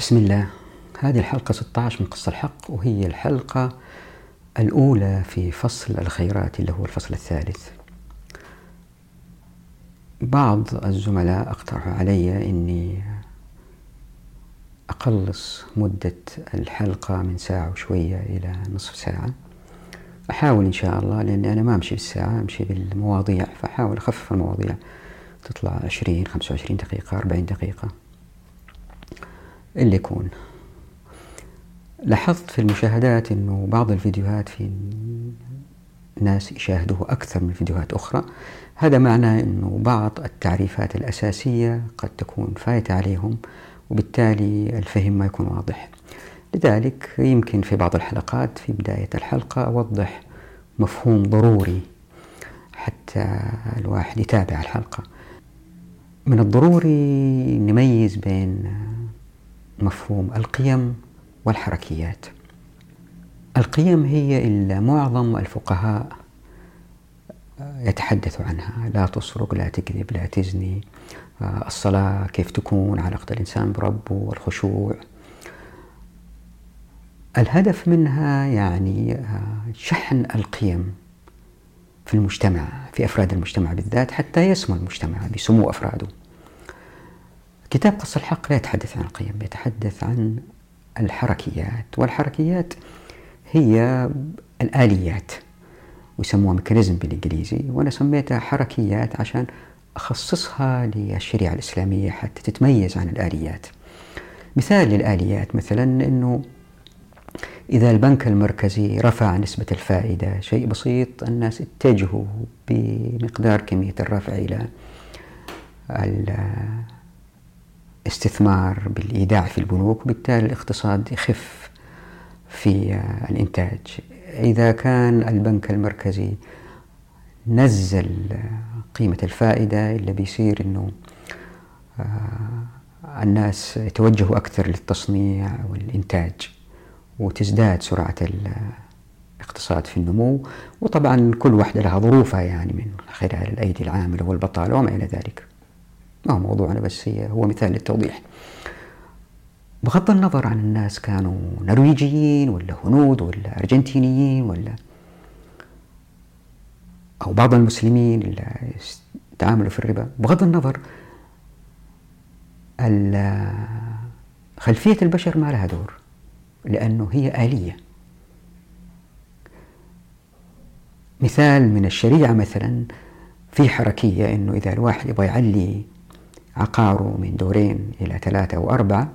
بسم الله. هذه الحلقة 16 من قصة الحق وهي الحلقة الأولى في فصل الخيرات اللي هو الفصل الثالث. بعض الزملاء أقترحوا علي أني أقلص مدة الحلقة من ساعة وشوية إلى نصف ساعة. أحاول إن شاء الله لأني أنا ما أمشي بالساعة أمشي بالمواضيع فأحاول أخفف المواضيع. تطلع 20 25 دقيقة 40 دقيقة. اللي يكون. لاحظت في المشاهدات إنه بعض الفيديوهات في ناس يشاهدوه أكثر من فيديوهات أخرى. هذا معناه إنه بعض التعريفات الأساسية قد تكون فايتة عليهم وبالتالي الفهم ما يكون واضح. لذلك يمكن في بعض الحلقات في بداية الحلقة أوضح مفهوم ضروري حتى الواحد يتابع الحلقة. من الضروري نميز بين مفهوم القيم والحركيات. القيم هي اللي معظم الفقهاء يتحدثوا عنها. لا تسرق لا تكذب لا تزني. الصلاة كيف تكون علاقة الإنسان بربه الخشوع الهدف منها يعني شحن القيم في المجتمع في أفراد المجتمع بالذات حتى يسمو المجتمع بسمو أفراده. كتاب قص الحق لا يتحدث عن القيم يتحدث عن الحركيات والحركيات هي الآليات ويسموها ميكانيزم بالإنجليزي وأنا سميتها حركيات عشان أخصصها للشريعة الإسلامية حتى تتميز عن الآليات. مثال للآليات مثلا أنه إذا البنك المركزي رفع نسبة الفائدة شيء بسيط الناس اتجهوا بمقدار كمية الرفع إلى استثمار بالإيداع في البنوك وبالتالي الاقتصاد يخف في الإنتاج. إذا كان البنك المركزي نزل قيمة الفائدة اللي بيصير إنه آه، الناس يتوجهوا أكثر للتصنيع والإنتاج وتزداد سرعة الاقتصاد في النمو. وطبعا كل واحدة لها ظروفها يعني من خلال الأيدي العاملة والبطالة وما إلى ذلك. ما هو موضوعنا بس هي هو مثال للتوضيح. بغض النظر عن الناس كانوا نرويجيين ولا هنود ولا أرجنتينيين ولا أو بعض المسلمين اللي تعاملوا في الربا بغض النظر خلفية البشر ما لها دور لأنه هي آلية. مثال من الشريعة مثلا في حركية أنه إذا الواحد يبغى يعلي عقاره من دورين إلى ثلاثة أو أربعة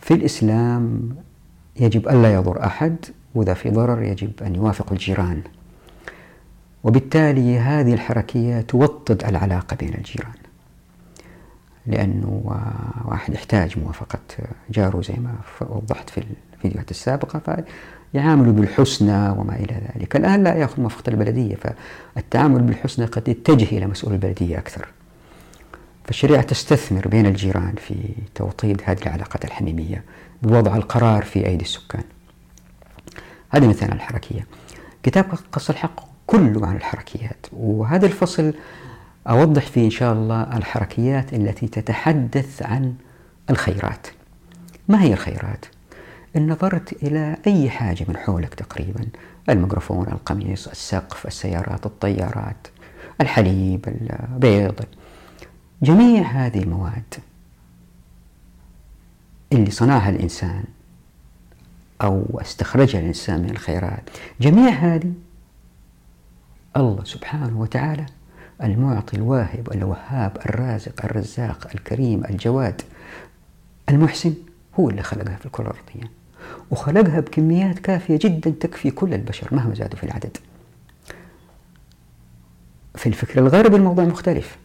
في الإسلام يجب ألا يضر أحد وإذا في ضرر يجب أن يوافق الجيران. وبالتالي هذه الحركية توطد العلاقة بين الجيران لأنه واحد يحتاج موافقة جاره زي ما وضحت في الفيديوهات السابقة فيعاملوا بالحسنى وما إلى ذلك. الآن لا يأخذ موافقة البلدية فالتعامل بالحسنى قد يتجه إلى مسؤول البلدية أكثر. فالشريعة تستثمر بين الجيران في توطيد هذه العلاقات الحميمية بوضع القرار في أيدي السكان. هذا مثال الحركية. كتاب قص الحق كله عن الحركيات وهذا الفصل أوضح فيه إن شاء الله الحركيات التي تتحدث عن الخيرات. ما هي الخيرات؟ إن نظرت إلى أي حاجة من حولك تقريبا الميكروفون القميص السقف السيارات الطيارات الحليب البيض جميع هذه المواد اللي صنعها الإنسان أو استخرجها الإنسان من الخيرات جميع هذه الله سبحانه وتعالى المعطي الواهب الوهاب الرازق الرزاق الكريم الجواد المحسن هو اللي خلقها في الكرة الأرضية. وخلقها بكميات كافية جدا تكفي كل البشر مهما زادوا في العدد. في الفكر الغربي الموضوع مختلف.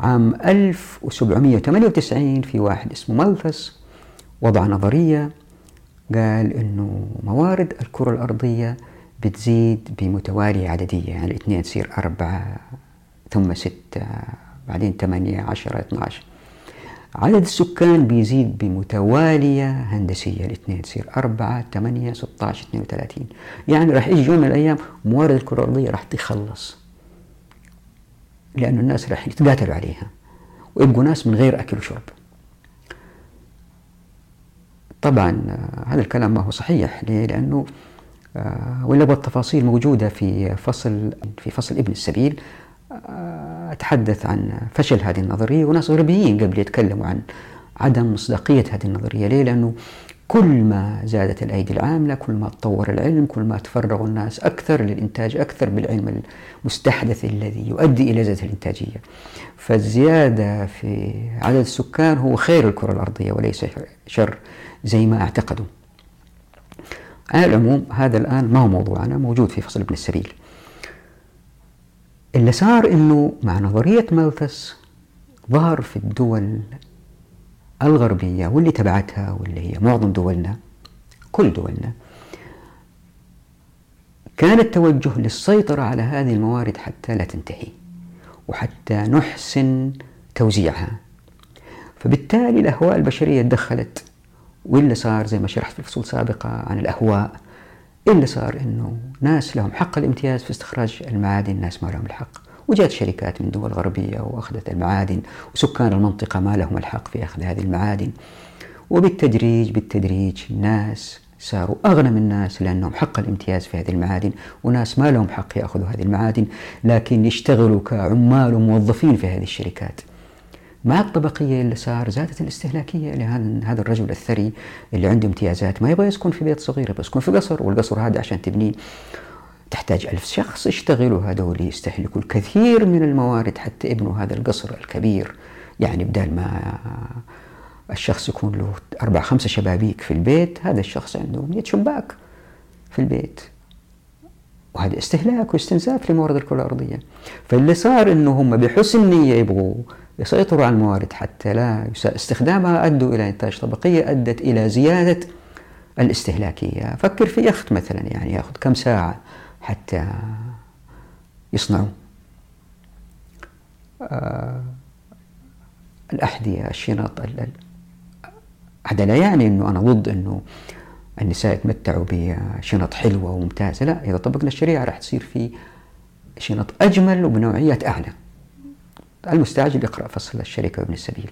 عام 1798 في واحد اسمه مالثس وضع نظرية قال أنه موارد الكرة الأرضية بتزيد بمتوالية عددية يعني الاثنين تصير أربعة ثم ستة بعدين ثمانية عشرة 12 عدد السكان بيزيد بمتوالية هندسية الاثنين تصير أربعة ثمانية 16 32 يعني راح يجي يوم من الأيام موارد الكرة الأرضية راح تخلص. لأن الناس راح يتقاتلوا عليها ويبقوا ناس من غير أكل وشرب طبعا هذا الكلام ما هو صحيح ليه؟ لأنه ولا التفاصيل موجودة في فصل في فصل ابن السبيل أتحدث عن فشل هذه النظرية وناس غربيين قبل يتكلموا عن عدم مصداقية هذه النظرية ليه؟ لأنه كل ما زادت الأيدي العاملة كل ما تطور العلم كل ما تفرغ الناس أكثر للإنتاج أكثر بالعلم المستحدث الذي يؤدي إلى زيادة الإنتاجية. فالزيادة في عدد السكان هو خير الكرة الأرضية وليس شر زي ما اعتقدوا على العموم هذا الآن ما هو موضوعنا؟ موجود في فصل ابن السبيل. اللي صار إنه مع نظرية مالثس ظهر في الدول الغربية واللي تبعتها واللي هي معظم دولنا كل دولنا كان التوجه للسيطرة على هذه الموارد حتى لا تنتهي وحتى نحسن توزيعها. فبالتالي الأهواء البشرية تدخلت واللي صار زي ما شرحت في فصول سابقة عن الأهواء اللي صار إنه ناس لهم حق الامتياز في استخراج المعادن ناس ما لهم الحق. وجات شركات من دول غربية وأخذت المعادن وسكان المنطقة ما لهم الحق في أخذ هذه المعادن. وبالتدريج بالتدريج الناس صاروا أغنى من الناس لأنهم حق الامتياز في هذه المعادن وناس ما لهم حق يأخذوا هذه المعادن لكن يشتغلوا كعمال وموظفين في هذه الشركات. مع الطبقية اللي صار زادت الاستهلاكية لهذا هذا الرجل الثري اللي عنده امتيازات ما يبغى يسكن في بيت صغير يبغى يسكن في قصر والقصر هذا عشان تبنيه. تحتاج ألف شخص يشتغلوا. هذول يستهلكوا الكثير من الموارد حتى يبنوا هذا القصر الكبير. يعني بدال ما الشخص يكون له أربع خمسة شبابيك في البيت هذا الشخص عنده 100 شباك في البيت. وهذا استهلاك واستنزاف لموارد الكرة الأرضية. فاللي صار أنه هم بحسن نية يبغوا يسيطروا على الموارد حتى لا استخدامها أدوا إلى إنتاج طبقية أدت إلى زيادة الاستهلاكية. فكر في يخت مثلا يعني يأخذ كم ساعة حتى يصنعوا. آه الأحذية الشنط هذا لا يعني أنه أنا ضد أنه النساء يتمتعوا بشنط حلوة وممتازة لا إذا طبقنا الشريعة راح تصير في شنط أجمل وبنوعيات أعلى. المستعجل يقرأ فصل الشركة وابن السبيل.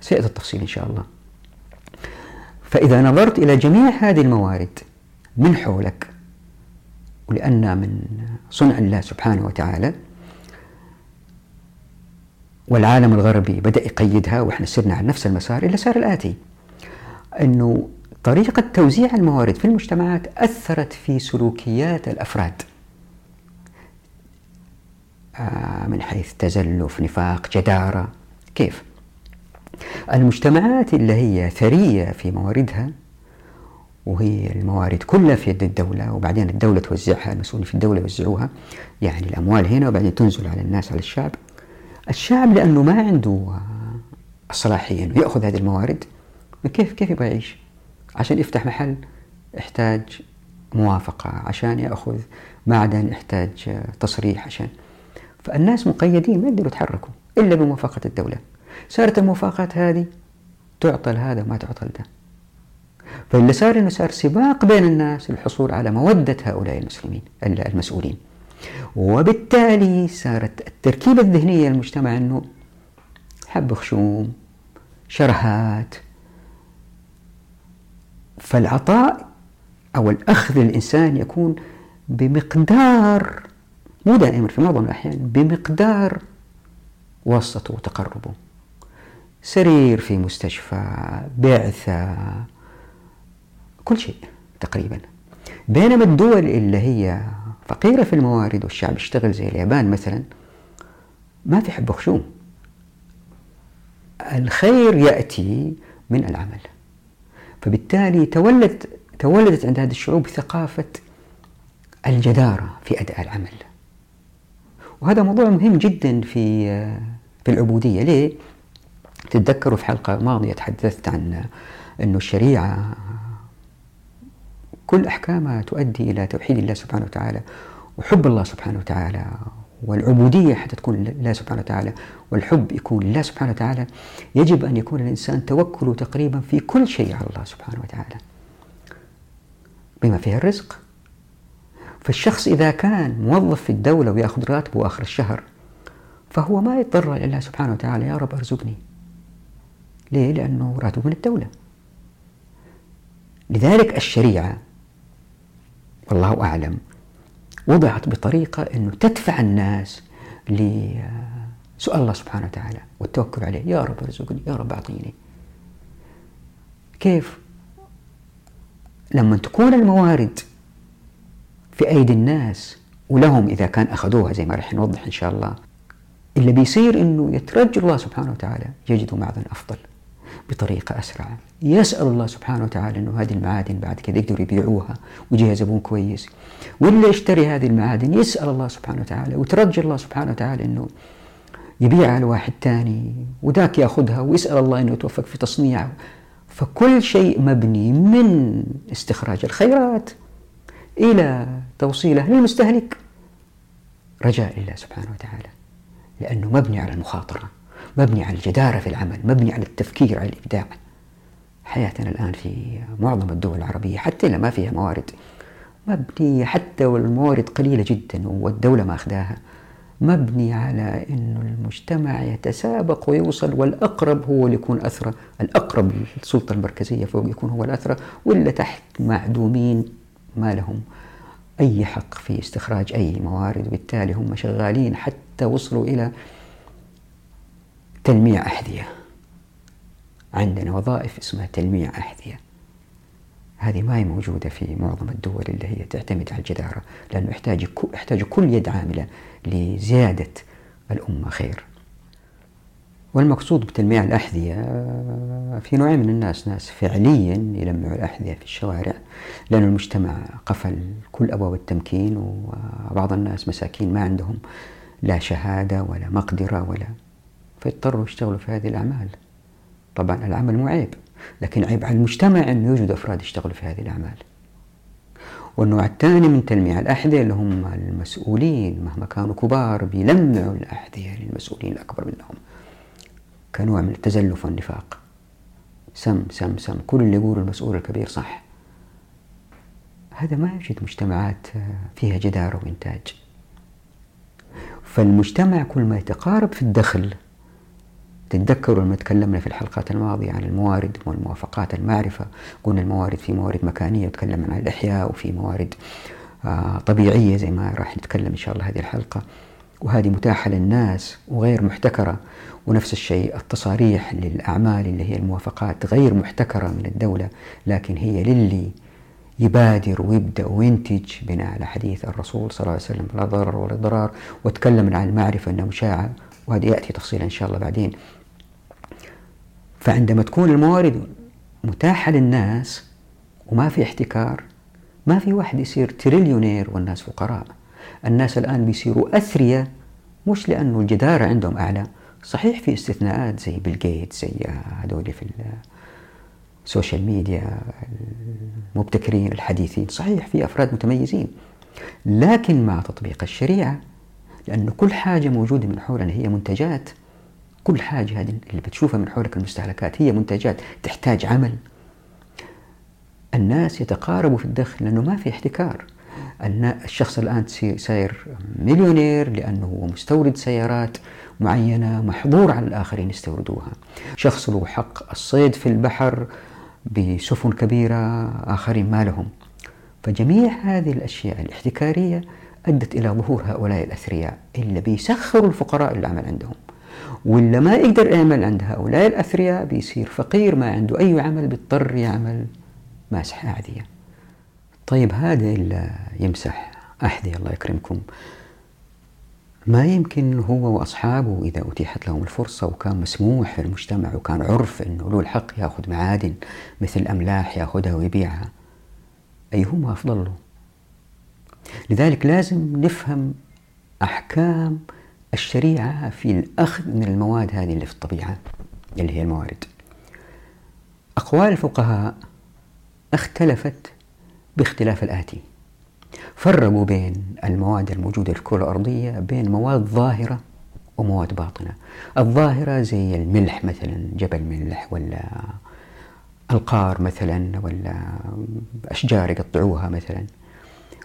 سيأتي التفصيل إن شاء الله. فإذا نظرت إلى جميع هذه الموارد من حولك ولأن من صنع الله سبحانه وتعالى والعالم الغربي بدأ يقيدها وإحنا سرنا على نفس المسار إلا صار الآتي. أنه طريقة توزيع الموارد في المجتمعات أثرت في سلوكيات الأفراد. آه، من حيث تزلف نفاق جدارة. كيف؟ المجتمعات اللي هي ثرية في مواردها وهي الموارد كلها في يد الدولة وبعدين الدولة توزعها المسؤولين في الدولة يوزعوها. يعني الأموال هنا وبعدين تنزل على الناس على الشعب. الشعب لأنه ما عنده الصلاحية أنه يأخذ هذه الموارد. كيف كيف يبغى يعيش؟ عشان يفتح محل يحتاج موافقة عشان يأخذ معدن يحتاج تصريح عشان. فالناس مقيدين ما يقدروا يتحركوا إلا بموافقة الدولة. صارت الموافقات هذه تعطى لهذا وما تعطى لده فاللي صار انه صار سباق بين الناس للحصول على مودة هؤلاء المسلمين المسؤولين. وبالتالي صارت التركيبة الذهنية للمجتمع إنه حب خشوم شرهات. فالعطاء أو الأخذ للإنسان يكون بمقدار مو دائما في معظم الأحيان بمقدار وسطه وتقربه. سرير في مستشفى بعثة كل شيء تقريبا. بينما الدول اللي هي فقيرة في الموارد والشعب يشتغل زي اليابان مثلا ما في حب خشوم الخير يأتي من العمل. فبالتالي تولد تولدت عند هذه الشعوب ثقافة الجدارة في أداء العمل. وهذا موضوع مهم جدا في في العبودية. ليه؟ تتذكروا في حلقة ماضية تحدثت عن أنه الشريعة كل أحكامها تؤدي إلى توحيد الله سبحانه وتعالى وحب الله سبحانه وتعالى والعبودية حتى تكون لله سبحانه وتعالى والحب يكون لله سبحانه وتعالى. يجب أن يكون الإنسان توكله تقريبا في كل شيء على الله سبحانه وتعالى. بما فيه الرزق. فالشخص إذا كان موظف في الدولة ويأخذ راتبه آخر الشهر فهو ما يضطر إلى الله سبحانه وتعالى يا رب أرزقني. ليه؟ لأنه راتبه من الدولة. لذلك الشريعة والله أعلم. وضعت بطريقة أنه تدفع الناس لسؤال الله سبحانه وتعالى والتوكل عليه. يا رب ارزقني يا رب أعطيني. كيف؟ لما تكون الموارد في أيدي الناس ولهم إذا كان أخذوها زي ما رح نوضح إن شاء الله اللي بيصير أنه يترجى الله سبحانه وتعالى يجدوا معدن أفضل. بطريقة أسرع. يسأل الله سبحانه وتعالى أنه هذه المعادن بعد كذا يقدروا يبيعوها ويجيها زبون كويس. واللي يشتري هذه المعادن يسأل الله سبحانه وتعالى وترجى الله سبحانه وتعالى أنه يبيعها لواحد ثاني وذاك يأخذها ويسأل الله أنه يتوفق في تصنيعها فكل شيء مبني من استخراج الخيرات إلى توصيله للمستهلك. رجاء لله سبحانه وتعالى لأنه مبني على المخاطرة. مبني على الجدارة في العمل مبني على التفكير على الإبداع. حياتنا الآن في معظم الدول العربية حتى إذا ما فيها موارد مبنية حتى والموارد قليلة جدا والدولة ما أخذاها. مبني على أنه المجتمع يتسابق ويوصل والأقرب هو اللي يكون أثرى الأقرب للسلطة المركزية فهو يكون هو الأثرى واللي تحت معدومين ما لهم أي حق في استخراج أي موارد. وبالتالي هم شغالين حتى وصلوا إلى تلميع أحذية. عندنا وظائف اسمها تلميع أحذية. هذه ما هي موجودة في معظم الدول اللي هي تعتمد على الجدارة لأنه يحتاج يحتاج كل يد عاملة لزيادة الأمة خير. والمقصود بتلميع الأحذية في نوعين من الناس ناس فعليا يلمعوا الأحذية في الشوارع لأن المجتمع قفل كل أبواب التمكين وبعض الناس مساكين ما عندهم لا شهادة ولا مقدرة ولا فيضطروا يشتغلوا في هذه الأعمال. طبعا العمل مو عيب لكن عيب على المجتمع أنه يوجد أفراد يشتغلوا في هذه الأعمال. والنوع الثاني من تلميع الأحذية اللي هم المسؤولين مهما كانوا كبار بيلمعوا الأحذية للمسؤولين الأكبر منهم. كنوع من التزلف والنفاق. سم سم سم كل اللي يقول المسؤول الكبير صح. هذا ما يوجد مجتمعات فيها جدارة وإنتاج. فالمجتمع كل ما يتقارب في الدخل تتذكروا لما تكلمنا في الحلقات الماضية عن الموارد والموافقات المعرفة. قلنا الموارد في موارد مكانية وتكلمنا عن الإحياء وفي موارد آه، طبيعية زي ما راح نتكلم إن شاء الله هذه الحلقة. وهذه متاحة للناس وغير محتكرة. ونفس الشيء التصاريح للأعمال اللي هي الموافقات غير محتكرة من الدولة لكن هي للي يبادر ويبدأ وينتج بناء على حديث الرسول صلى الله عليه وسلم لا ضرر ولا ضرار. وتكلم عن المعرفة أنها مشاعة وهذا يأتي تفصيلا إن شاء الله بعدين. فعندما تكون الموارد متاحة للناس وما في احتكار ما في واحد يصير تريليونير والناس فقراء. الناس الآن بيصيروا أثرياء مش لأنه الجدارة عندهم أعلى. صحيح في استثناءات زي بيل جيت زي هذول في ال social media المبتكرين الحديثين. صحيح في أفراد متميزين. لكن مع تطبيق الشريعة لأنه كل حاجة موجودة من حولنا هي منتجات كل حاجة هذه اللي بتشوفها من حولك المستهلكات هي منتجات تحتاج عمل. الناس يتقاربوا في الدخل لأنه ما في احتكار. الشخص الآن ساير مليونير لأنه هو مستورد سيارات معينة محظور على الآخرين يستوردوها. شخص له حق الصيد في البحر بسفن كبيرة آخرين ما لهم. فجميع هذه الأشياء الاحتكارية أدت إلى ظهور هؤلاء الأثرياء اللي بيسخروا الفقراء العمل عندهم. ولا ما يقدر يعمل عند هؤلاء الأثرياء بيصير فقير ما عنده أي عمل بيضطر يعمل ماسح أعذية طيب هذا اللي يمسح أحذية الله يكرمكم. ما يمكن هو وأصحابه إذا أتيحت لهم الفرصة وكان مسموح في المجتمع وكان عرف أنه له الحق يأخذ معادن مثل أملاح يأخذها ويبيعها أيهما أفضل له؟ لذلك لازم نفهم أحكام الشريعة في الأخذ من المواد هذه اللي في الطبيعة اللي هي الموارد. أقوال الفقهاء اختلفت باختلاف الآتي. فرقوا بين المواد الموجودة في الكرة الأرضية بين مواد ظاهرة ومواد باطنة. الظاهرة زي الملح مثلا جبل ملح ولا القار مثلا ولا أشجار يقطعوها مثلا.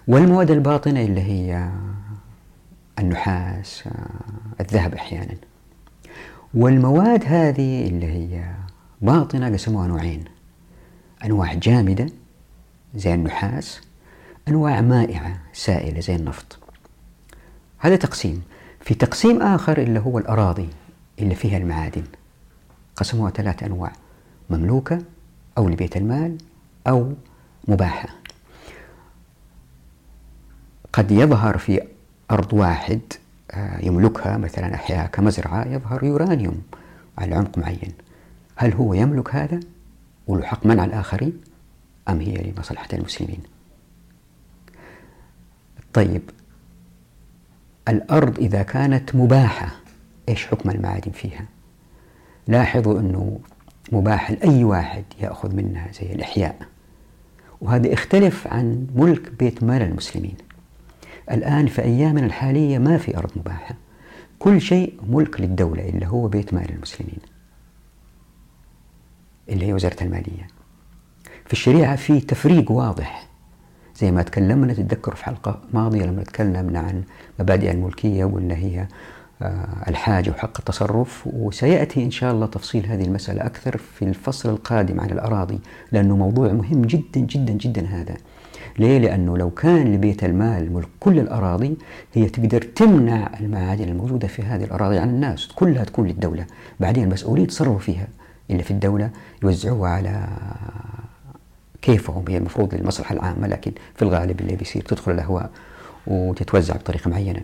والمواد الباطنة اللي هي النحاس الذهب أحيانا. والمواد هذه اللي هي باطنة قسموها نوعين. أنواع جامدة زي النحاس أنواع مائعة سائلة زي النفط. هذا تقسيم. في تقسيم آخر اللي هو الأراضي اللي فيها المعادن. قسموها ثلاث أنواع مملوكة أو لبيت المال أو مباحة. قد يظهر في أرض واحد آه، يملكها مثلا أحياء كمزرعة يظهر يورانيوم على عمق معين. هل هو يملك هذا؟ وله حق منع الآخرين أم هي لمصلحة المسلمين؟ طيب الأرض إذا كانت مباحة إيش حكم المعادن فيها؟ لاحظوا أنه مباح لأي واحد يأخذ منها زي الإحياء. وهذا يختلف عن ملك بيت مال المسلمين. الآن في أيامنا الحالية ما في أرض مباحة. كل شيء ملك للدولة اللي هو بيت مال المسلمين اللي هي وزارة المالية. في الشريعة في تفريق واضح. زي ما تكلمنا تتذكروا في حلقة ماضية لما تكلمنا عن مبادئ الملكية وأن هي آه، الحاجة وحق التصرف. وسيأتي إن شاء الله تفصيل هذه المسألة أكثر في الفصل القادم عن الأراضي لأنه موضوع مهم جدا جدا جدا هذا. ليه؟ لأنه لو كان لبيت المال ملك كل الأراضي هي تقدر تمنع المعادن الموجودة في هذه الأراضي عن الناس كلها تكون للدولة بعدين المسؤولين يتصرفوا فيها اللي في الدولة يوزعوها على كيفهم هي المفروض للمصلحة العامة لكن في الغالب اللي بيصير تدخل الأهواء وتتوزع بطريقة معينة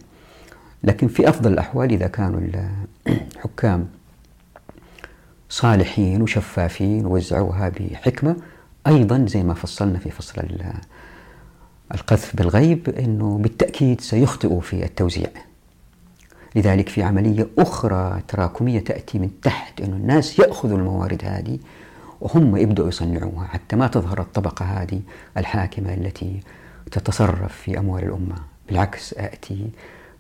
لكن في أفضل الأحوال إذا كانوا الحكام صالحين وشفافين ووزعوها بحكمة أيضا زي ما فصلنا في فصل القذف بالغيب أنه بالتأكيد سيخطئوا في التوزيع. لذلك في عملية أخرى تراكمية تأتي من تحت أن الناس يأخذوا الموارد هذه وهم يبدأوا يصنعوها حتى ما تظهر الطبقة هذه الحاكمة التي تتصرف في أموال الأمة. بالعكس أتي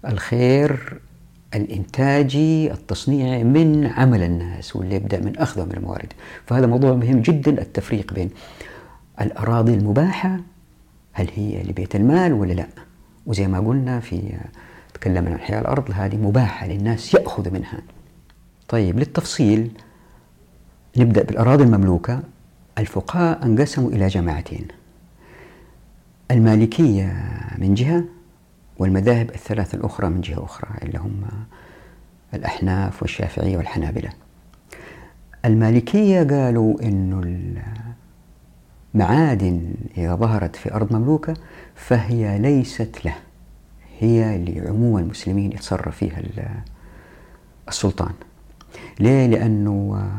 الخير الإنتاجي التصنيعي من عمل الناس واللي يبدأ من أخذهم الموارد. فهذا موضوع مهم جدا التفريق بين الأراضي المباحة هل هي لبيت المال ولا لا؟ وزي ما قلنا في تكلمنا عن أحياء الأرض هذه مباحة للناس يأخذ منها. طيب للتفصيل نبدأ بالأراضي المملوكة. الفقهاء أنقسموا إلى جماعتين. المالكية من جهة والمذاهب الثلاث الأخرى من جهة أخرى اللي هم الأحناف والشافعية والحنابلة. المالكية قالوا أنه المعادن إذا ظهرت في أرض مملوكة فهي ليست له. هي لعموم المسلمين يتصرف فيها السلطان. ليه؟ لأنه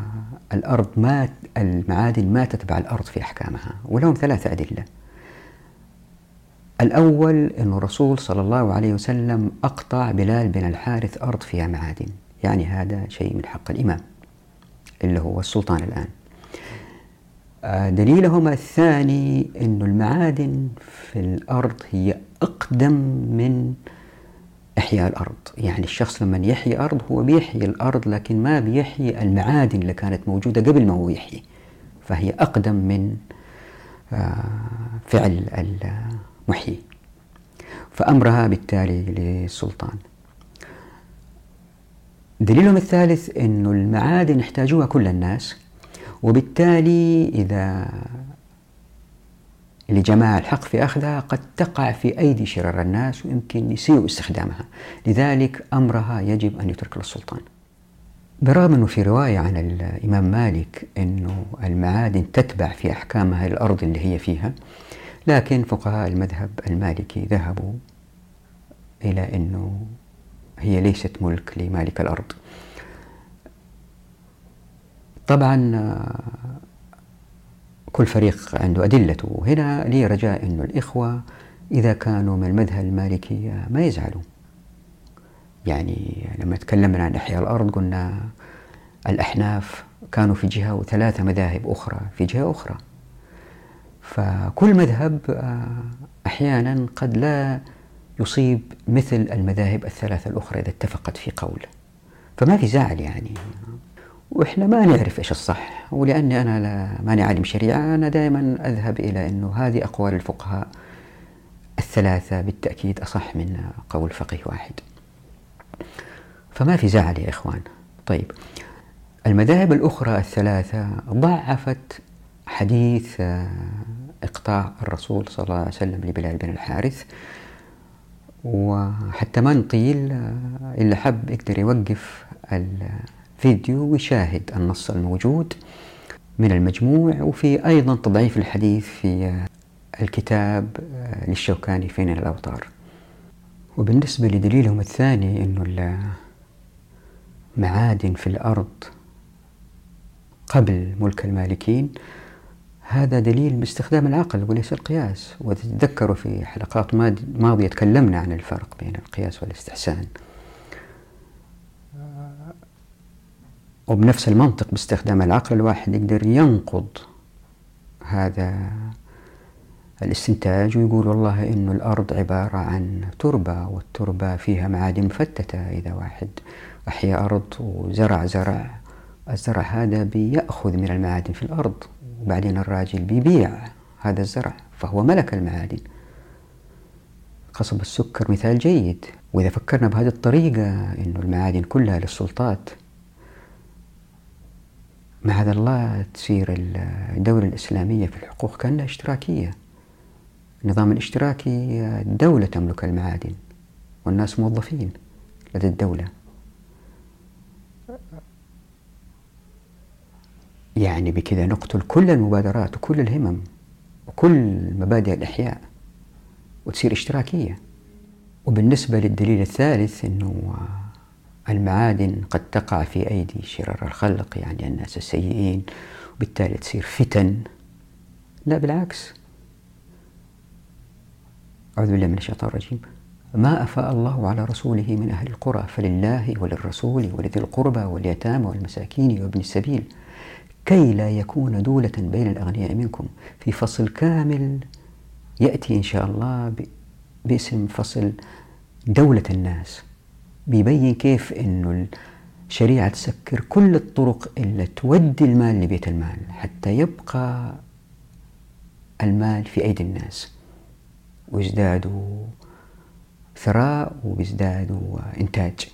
الأرض ما المعادن ما تتبع الأرض في أحكامها ولهم ثلاثة أدلة. الأول أن الرسول صلى الله عليه وسلم أقطع بلال بن الحارث أرض فيها معادن. يعني هذا شيء من حق الإمام اللي هو السلطان الآن. آه، دليلهما الثاني أن المعادن في الأرض هي أقدم من إحياء الأرض. يعني الشخص لما يحيي أرض هو بيحيي الأرض لكن ما بيحيي المعادن اللي كانت موجودة قبل ما هو يحيي. فهي أقدم من آه، فعل المحيي. فأمرها بالتالي للسلطان. دليلهم الثالث أن المعادن يحتاجوها كل الناس. وبالتالي إذا لجماعة الحق في أخذها قد تقع في أيدي شرار الناس ويمكن يسيء استخدامها. لذلك أمرها يجب أن يترك للسلطان برغم أنه في رواية عن الإمام مالك أنه المعادن تتبع في أحكامها الأرض اللي هي فيها لكن فقهاء المذهب المالكي ذهبوا إلى أنه هي ليست ملك لمالك الأرض. طبعا كل فريق عنده أدلته. وهنا لي رجاء أن الإخوة إذا كانوا من المذهب المالكي ما يزعلوا. يعني لما تكلمنا عن إحياء الأرض قلنا الأحناف كانوا في جهة وثلاثة مذاهب أخرى في جهة أخرى. فكل مذهب أحيانا قد لا يصيب مثل المذاهب الثلاثة الأخرى إذا اتفقت في قول. فما في زعل يعني. وإحنا ما نعرف إيش الصح ولأني أنا لا ماني عالم شريعة أنا دائما أذهب إلى إنه هذه أقوال الفقهاء الثلاثة بالتأكيد أصح من قول فقيه واحد. فما في زعل يا إخوان. طيب المذاهب الأخرى الثلاثة ضعفت حديث إقطاع الرسول صلى الله عليه وسلم لبلال بن الحارث وحتى ما نطيل اللي حب يقدر يوقف الفيديو ويشاهد النص الموجود من المجموع وفي أيضا تضعيف الحديث في الكتاب للشوكاني في الأوطار وبالنسبة لدليلهم الثاني أنه المعادن في الأرض قبل ملك المالكين هذا دليل باستخدام العقل وليس القياس. وتتذكروا في حلقات ماضية تكلمنا عن الفرق بين القياس والاستحسان. وبنفس المنطق باستخدام العقل الواحد يقدر ينقض هذا الاستنتاج ويقول والله انه الأرض عبارة عن تربة والتربة فيها معادن مفتتة. إذا واحد أحيا أرض وزرع زرع الزرع هذا بيأخذ من المعادن في الأرض. وبعدين الراجل بيبيع هذا الزرع فهو ملك المعادن. قصب السكر مثال جيد. وإذا فكرنا بهذه الطريقة أنه المعادن كلها للسلطات معاذ الله تصير الدولة الإسلامية في الحقوق كأنها اشتراكية. النظام الاشتراكي الدولة تملك المعادن والناس موظفين لدى الدولة. يعني بكذا نقتل كل المبادرات وكل الهمم وكل مبادئ الإحياء وتصير اشتراكية. وبالنسبة للدليل الثالث أنه المعادن قد تقع في أيدي شرار الخلق يعني الناس السيئين وبالتالي تصير فتن. لا بالعكس. أعوذ بالله من الشيطان الرجيم. ما أفاء الله على رسوله من أهل القرى فلله وللرسول ولذي القربى واليتامى والمساكين وابن السبيل. كي لا يكون دولة بين الأغنياء منكم. في فصل كامل يأتي إن شاء الله باسم فصل دولة الناس. بيبين كيف أنه الشريعة تسكر كل الطرق اللي تودي المال لبيت المال حتى يبقى المال في أيدي الناس. ويزدادوا ثراء ويزدادوا إنتاج.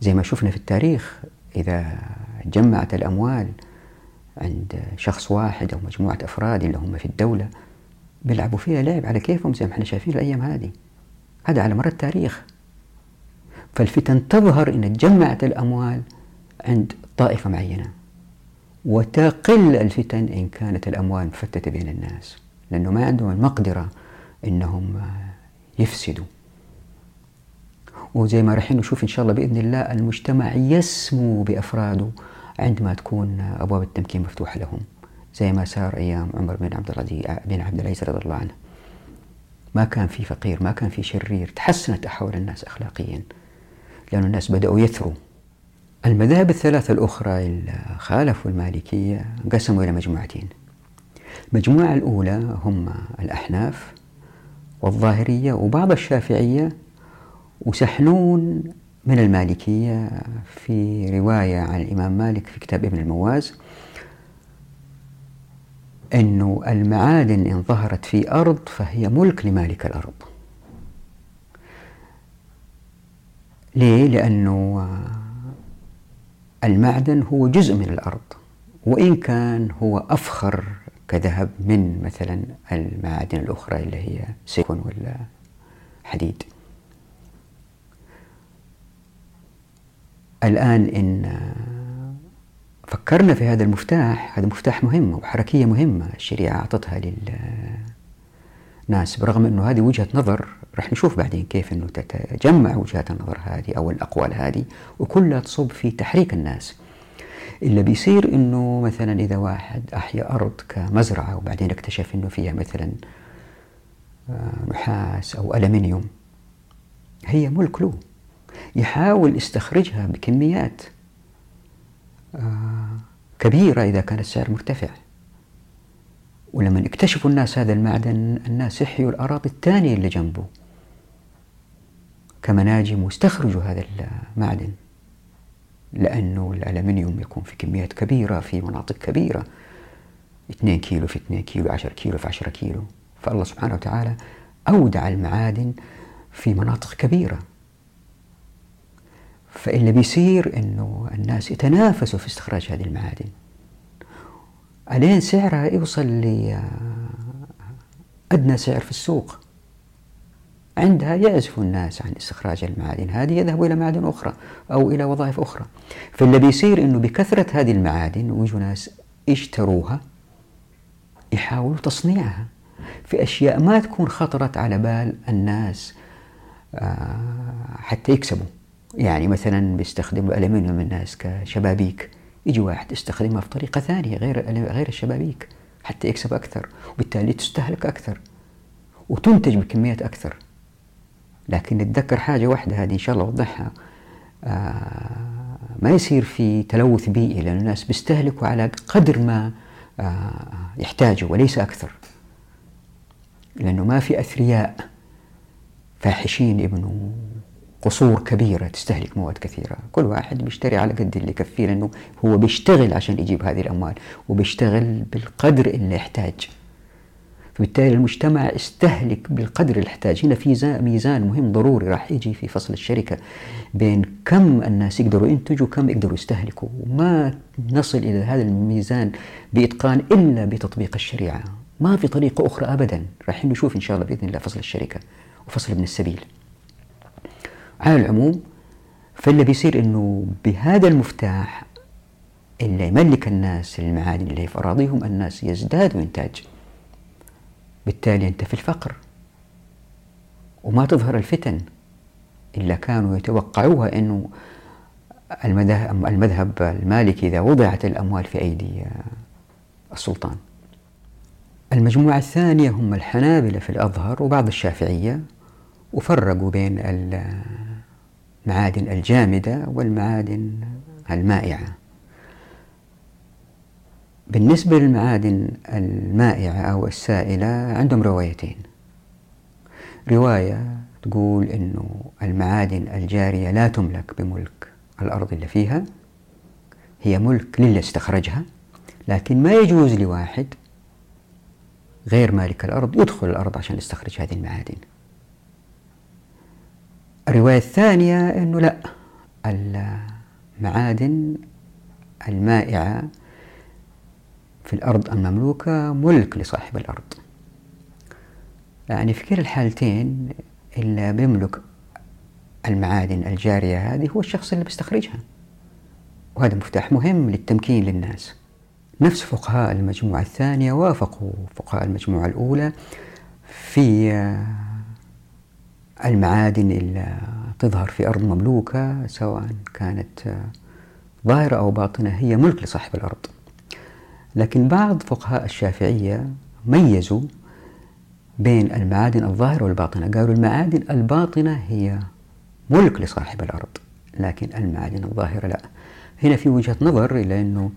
زي ما شفنا في التاريخ إذا جمعت الأموال عند شخص واحد أو مجموعة أفراد اللي هم في الدولة بيلعبوا فيها لعب على كيفهم زي ما إحنا شايفين الأيام هذه. هذا على مر التاريخ. فالفتن تظهر إن جمعت الأموال عند طائفة معينة وتقل الفتن إن كانت الأموال مفتتة بين الناس لأنه ما عندهم المقدرة إنهم يفسدوا. وزي ما راح نشوف إن شاء الله بإذن الله المجتمع يسمو بأفراده عندما تكون أبواب التمكين مفتوحة لهم زي ما صار أيام عمر بن عبد العزيز بن عبد العزيز رضي الله عنه. ما كان في فقير ما كان في شرير تحسنت أحوال الناس أخلاقيا لأن الناس بدأوا يثروا. المذاهب الثلاثة الأخرى اللي خالفوا المالكية انقسموا إلى مجموعتين. المجموعة الأولى هم الأحناف والظاهرية وبعض الشافعية وسحنون من المالكية في رواية عن الإمام مالك في كتاب ابن المواز. أنه المعادن إن ظهرت في أرض فهي ملك لمالك الأرض ليه؟ لأنه المعدن هو جزء من الأرض وإن كان هو أفخر كذهب من مثلا المعادن الأخرى اللي هي سيكون ولا حديد الآن إن فكرنا في هذا المفتاح هذا مفتاح مهم وحركية مهمة الشريعة أعطتها للناس برغم أنه هذه وجهة نظر رح نشوف بعدين كيف أنه تتجمع وجهات النظر هذه أو الأقوال هذه وكلها تصب في تحريك الناس. اللي بيصير أنه مثلا إذا واحد أحيا أرض كمزرعة وبعدين اكتشف أنه فيها مثلا نحاس أو ألمنيوم هي ملك له. يحاول يستخرجها بكميات. كبيرة إذا كان السعر مرتفع. ولما اكتشفوا الناس هذا المعدن الناس يحيوا الأراضي الثانية اللي جنبه. كمناجم واستخرجوا هذا المعدن. لأنه الألمنيوم يكون في كميات كبيرة في مناطق كبيرة. 2 كيلو في 2 كيلو 10 كيلو في 10 كيلو. فالله سبحانه وتعالى أودع المعادن في مناطق كبيرة. فاللي بيصير إنه الناس يتنافسوا في استخراج هذه المعادن. ألين سعرها يوصل لأدنى سعر في السوق. عندها يعزف الناس عن استخراج المعادن. هذه يذهبوا إلى معادن أخرى أو إلى وظائف أخرى. فاللي بيصير أنه بكثرة هذه المعادن ويجوا ناس يشتروها يحاولوا تصنيعها في أشياء ما تكون خطرت على بال الناس آه، حتى يكسبوا. يعني مثلا بيستخدموا الألمنيوم الناس كشبابيك. يجي واحد يستخدمها في طريقة ثانية غير غير الشبابيك حتى يكسب أكثر وبالتالي تستهلك أكثر وتنتج بكميات أكثر. لكن نتذكر حاجة واحدة هذه إن شاء الله أوضحها آه ما يصير في تلوث بيئي لأن الناس بيستهلكوا على قدر ما آه يحتاجوا وليس أكثر. لأنه ما في أثرياء. فاحشين يبنوا قصور كبيرة تستهلك مواد كثيرة. كل واحد بيشتري على قد اللي يكفيه لأنه هو بيشتغل عشان يجيب هذه الأموال وبيشتغل بالقدر اللي يحتاج. فبالتالي المجتمع استهلك بالقدر اللي يحتاج. هنا في ميزان مهم ضروري راح يجي في فصل الشركة بين كم الناس يقدروا ينتجوا وكم يقدروا يستهلكوا. وما نصل إلى هذا الميزان بإتقان إلا بتطبيق الشريعة. ما في طريقة أخرى أبدا. راح نشوف إن شاء الله بإذن الله فصل الشركة وفصل ابن السبيل. على العموم فاللي بيصير إنه بهذا المفتاح اللي يملك الناس المعادن اللي في اراضيهم الناس يزدادوا انتاج بالتالي أنت في الفقر. وما تظهر الفتن إلا كانوا يتوقعوها إنه المذهب المالكي إذا وضعت الأموال في أيدي السلطان. المجموعة الثانية هم الحنابلة في الأظهر وبعض الشافعية وفرقوا بين المعادن الجامدة والمعادن المائعة. بالنسبة للمعادن المائعة أو السائلة عندهم روايتين. رواية تقول أنه المعادن الجارية لا تملك بملك الأرض اللي فيها هي ملك للي استخرجها لكن ما يجوز لواحد غير مالك الأرض يدخل الأرض عشان يستخرج هذه المعادن. الرواية الثانية أنه لا المعادن المائعة في الأرض المملوكة ملك لصاحب الأرض. يعني في كلا الحالتين اللي بيملك المعادن الجارية هذه هو الشخص اللي بيستخرجها وهذا مفتاح مهم للتمكين للناس. نفس فقهاء المجموعة الثانية وافقوا فقهاء المجموعة الأولى في المعادن اللي تظهر في أرض مملوكة سواء كانت ظاهرة أو باطنة هي ملك لصاحب الأرض. لكن بعض فقهاء الشافعية ميزوا بين المعادن الظاهرة والباطنة. قالوا المعادن الباطنة هي ملك لصاحب الأرض لكن المعادن الظاهرة لا. هنا في وجهة نظر إلى أنه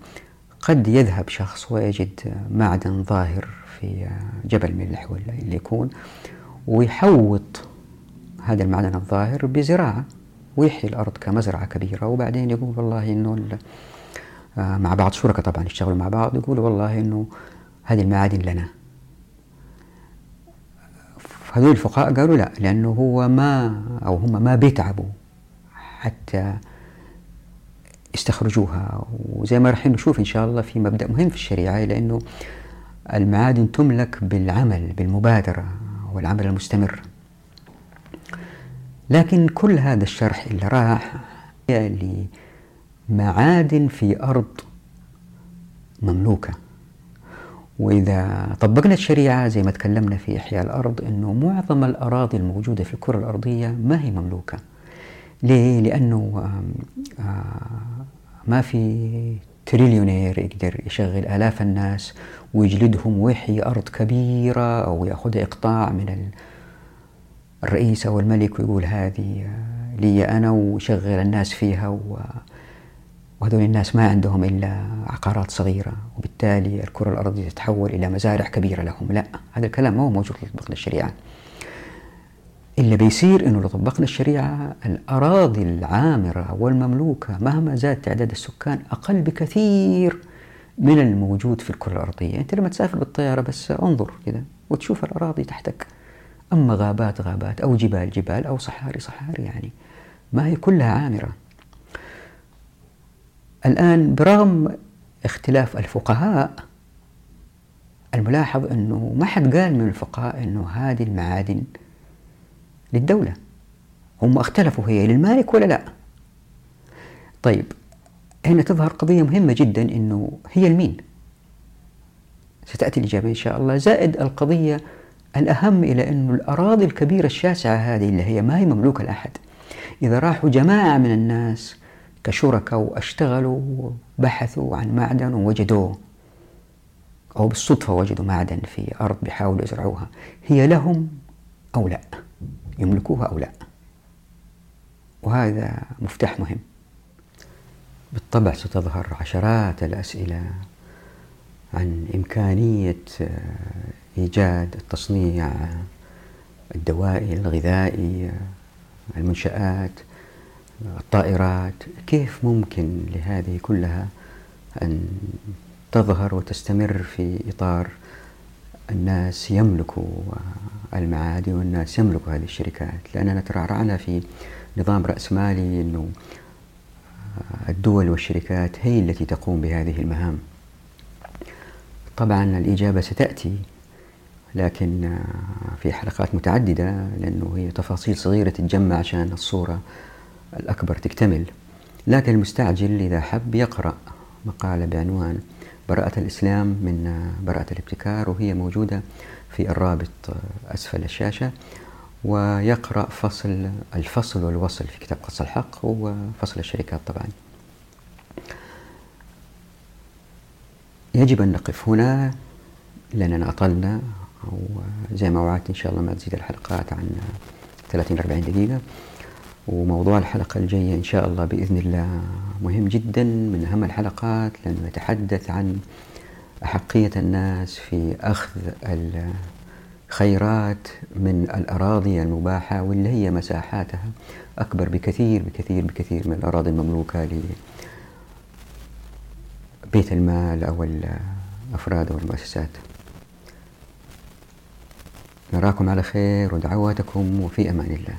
قد يذهب شخص ويجد معدن ظاهر في جبل ملح ولا اللي يكون ويحوط هذا المعدن الظاهر بزراعة ويحيي الأرض كمزرعة كبيرة. وبعدين يقول والله إنه آه، مع بعض شركاء طبعا يشتغلوا مع بعض يقولوا والله إنه هذه المعادن لنا. فهذول الفقهاء قالوا لا لأنه هو ما أو هم ما بيتعبوا حتى يستخرجوها. وزي ما راح نشوف إن شاء الله في مبدأ مهم في الشريعة لأنه المعادن تملك بالعمل بالمبادرة والعمل المستمر. لكن كل هذا الشرح اللي راح لمعادن في أرض مملوكة وإذا طبقنا الشريعة زي ما تكلمنا في إحياء الأرض أنه معظم الأراضي الموجودة في الكرة الأرضية ما هي مملوكة ليه؟ لأنه ما في تريليونير يقدر يشغل آلاف الناس ويجلدهم ويحيي أرض كبيرة أو يأخذ إقطاع من الرئيس أو الملك ويقول هذه لي أنا ويشغل الناس فيها وهذول الناس ما عندهم إلا عقارات صغيرة وبالتالي الكرة الأرضية تتحول إلى مزارع كبيرة لهم. لا هذا الكلام ما هو موجود في الشريعة. اللي بيصير إنه لو طبقنا الشريعة الأراضي العامرة والمملوكة مهما زاد تعداد السكان أقل بكثير من الموجود في الكرة الأرضية، أنت لما تسافر بالطيارة بس انظر كذا وتشوف الأراضي تحتك. أما غابات غابات أو جبال جبال أو صحاري صحاري يعني. ما هي كلها عامرة. الآن برغم اختلاف الفقهاء الملاحظ أنه ما حد قال من الفقهاء أنه هذه المعادن للدولة. هم اختلفوا هي للمالك ولا لا. طيب هنا تظهر قضية مهمة جدا أنه هي المين. ستأتي الإجابة إن شاء الله. زائد القضية الأهم إلى أن الأراضي الكبيرة الشاسعة هذه اللي هي ما هي مملوكة لأحد. إذا راحوا جماعة من الناس كشركاء واشتغلوا وبحثوا عن معدن ووجدوه. أو بالصدفة وجدوا معدن في أرض بيحاولوا يزرعوها. هي لهم أو لا؟ يملكوها أو لا؟ وهذا مفتاح مهم. بالطبع ستظهر عشرات الأسئلة عن إمكانية إيجاد التصنيع الدوائي الغذائي المنشآت الطائرات. كيف ممكن لهذه كلها أن تظهر وتستمر في إطار الناس يملكوا المعادن والناس يملكوا هذه الشركات؟ لأننا ترعرعنا في نظام رأسمالي أنه الدول والشركات هي التي تقوم بهذه المهام. طبعا الإجابة ستأتي لكن في حلقات متعددة لأنه هي تفاصيل صغيرة تتجمع عشان الصورة الأكبر تكتمل. لكن المستعجل إذا حب يقرأ مقالة بعنوان براءة الإسلام من براءة الابتكار وهي موجودة في الرابط أسفل الشاشة ويقرأ فصل الفصل والوصل في كتاب قص الحق وفصل الشركات طبعا. يجب أن نقف هنا لأننا أطلنا. وزي ما وعدت إن شاء الله ما تزيد الحلقات عن 30 40 دقيقة. وموضوع الحلقة الجاية إن شاء الله بإذن الله مهم جدا. من أهم الحلقات لأنه يتحدث عن أحقية الناس في أخذ الخيرات من الأراضي المباحة واللي هي مساحاتها. أكبر بكثير بكثير بكثير من الأراضي المملوكة لبيت المال أو الأفراد أو المؤسسات نراكم على خير ودعواتكم وفي أمان الله.